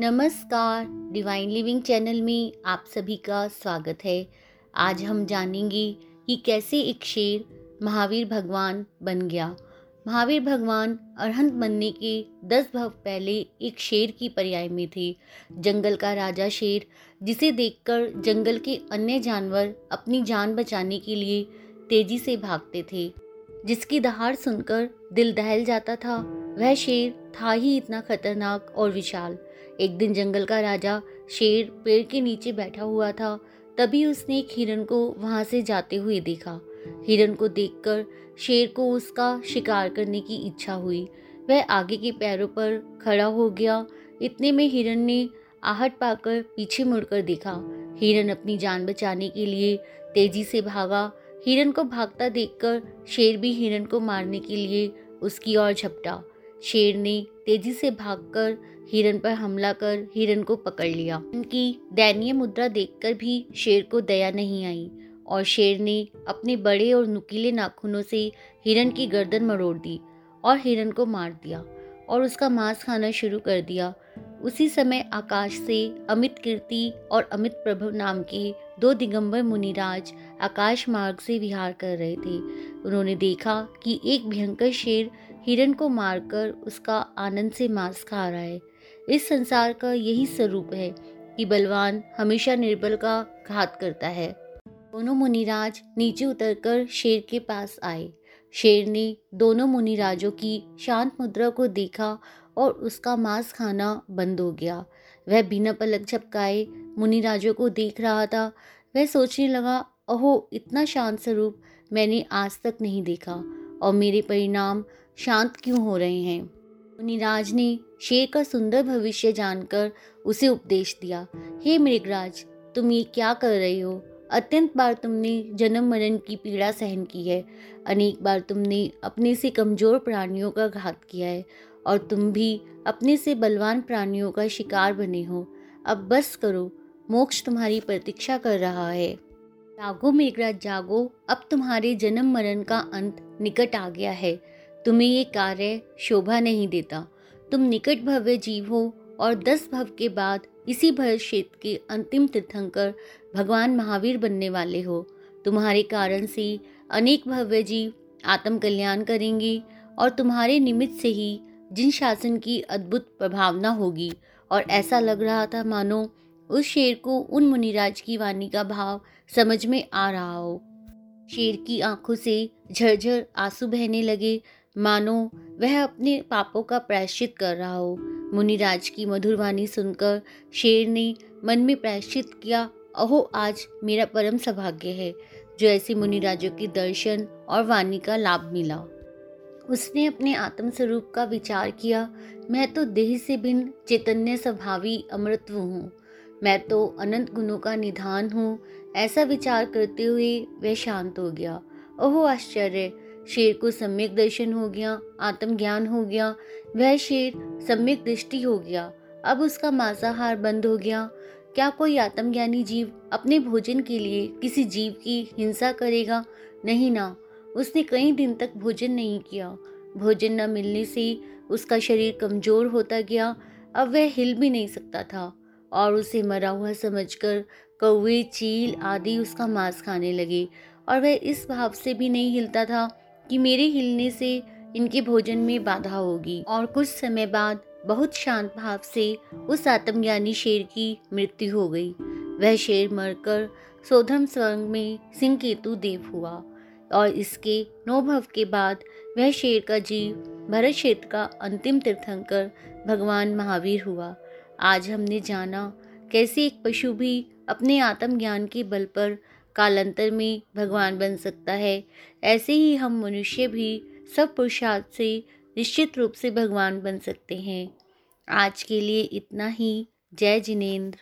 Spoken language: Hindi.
नमस्कार डिवाइन लिविंग चैनल में आप सभी का स्वागत है। आज हम जानेंगे कि कैसे एक शेर महावीर भगवान बन गया। महावीर भगवान अरहंत बनने के दस भव पहले एक शेर की पर्याय में थे। जंगल का राजा शेर, जिसे देखकर जंगल के अन्य जानवर अपनी जान बचाने के लिए तेज़ी से भागते थे, जिसकी दहाड़ सुनकर दिल दहल जाता था, वह शेर था ही इतना खतरनाक और विशाल। एक दिन जंगल का राजा शेर पेड़ के नीचे बैठा हुआ था, तभी उसने एक हिरन को वहाँ से जाते हुए देखा। हिरन को देखकर शेर को उसका शिकार करने की इच्छा हुई। वह आगे के पैरों पर खड़ा हो गया। इतने में हिरन ने आहट पाकर पीछे मुड़कर देखा। हिरन अपनी जान बचाने के लिए तेज़ी से भागा। हिरन को भागता देखकर शेर भी हिरन को मारने के लिए उसकी ओर झपटा। शेर ने तेज़ी से भागकर हिरन पर हमला कर हिरन को पकड़ लिया। उनकी दयनीय मुद्रा देखकर भी शेर को दया नहीं आई और शेर ने अपने बड़े और नुकीले नाखूनों से हिरन की गर्दन मरोड़ दी और हिरन को मार दिया और उसका मांस खाना शुरू कर दिया। उसी समय आकाश से अमित कीर्ति और अमित प्रभु नाम के दो दिगंबर मुनिराज आकाश मार्ग से विहार कर रहे थे। उन्होंने देखा कि एक भयंकर शेर हिरण को मारकर उसका आनंद से मांस खा रहा है। इस संसार का यही स्वरूप है कि बलवान हमेशा निर्बल का घात करता है। दोनों मुनिराज नीचे उतरकर शेर के पास आए। शेर ने दोनों मुनिराजों की शांत मुद्रा को देखा और उसका मांस खाना बंद हो गया। वह बिना पलक झपकाए मुनिराजों को देख रहा था। वह सोचने लगा अहो इतना शांत स्वरूप मैंने आज तक नहीं देखा। और मेरे परिणाम शांत क्यों हो रहे हैं? मुनिराज ने शेर का सुंदर भविष्य जानकर उसे उपदेश दिया। हे मृगराज, तुम ये क्या कर रहे हो? अत्यंत बार तुमने जन्म मरण की पीड़ा सहन की है। अनेक बार तुमने अपने से कमज़ोर प्राणियों का घात किया है और तुम भी अपने से बलवान प्राणियों का शिकार बने हो। अब बस करो, मोक्ष तुम्हारी प्रतीक्षा कर रहा है। जागो मेघराज, जागो। अब तुम्हारे जन्म मरण का अंत निकट आ गया है। तुम्हें ये कार्य शोभा नहीं देता। तुम निकट भव्य जीव हो और दस भव के बाद इसी भर क्षेत्र के अंतिम तीर्थंकर भगवान महावीर बनने वाले हो। तुम्हारे कारण से अनेक भव्य जीव आत्म कल्याण करेंगे और तुम्हारे निमित्त से ही जिन शासन की अद्भुत प्रभावना होगी। और ऐसा लग रहा था, मानो उस शेर को उन मुनिराज की वाणी का भाव समझ में आ रहा हो। शेर की आँखों से झरझर आँसू बहने लगे। मानो वह अपने पापों का प्रायश्चित कर रहा हो। मुनिराज की मधुर वाणी सुनकर शेर ने मन में प्रायश्चित किया, अहो, आज मेरा परम सौभाग्य है, जो ऐसे मुनिराजों के दर्शन और वाणी का लाभ मिला। उसने अपने आत्म स्वरूप का विचार किया, मैं तो देह से भिन्न चैतन्य स्वभावी अमृत्व हूँ। मैं तो अनंत गुणों का निधान हूँ, ऐसा विचार करते हुए वह शांत हो गया। ओहो, आश्चर्य! शेर को सम्यक दर्शन हो गया, आत्मज्ञान हो गया, वह शेर सम्यक दृष्टि हो गया। अब उसका मांसाहार बंद हो गया। क्या कोई आत्मज्ञानी जीव अपने भोजन के लिए किसी जीव की हिंसा करेगा? नहीं ना, उसने कई दिन तक भोजन नहीं किया। भोजन न मिलने से उसका शरीर कमज़ोर होता गया, अब वह हिल भी नहीं सकता था। और उसे मरा हुआ समझकर कौवे, चील आदि उसका मांस खाने लगे। और वह इस भाव से भी नहीं हिलता था कि मेरे हिलने से इनके भोजन में बाधा होगी। और कुछ समय बाद बहुत शांत भाव से उस आत्मज्ञानी शेर की मृत्यु हो गई। वह शेर मरकर सोधम स्वर्ग में सिंह केतु देव हुआ और इसके नौ भव के बाद वह शेर का जीव भरत क्षेत्र का अंतिम तीर्थंकर भगवान महावीर हुआ। आज हमने जाना कैसे एक पशु भी अपने आत्मज्ञान के बल पर कालांतर में भगवान बन सकता है। ऐसे ही हम मनुष्य भी सब पुरुषार्थ से निश्चित रूप से भगवान बन सकते हैं। आज के लिए इतना ही। जय जिनेन्द्र।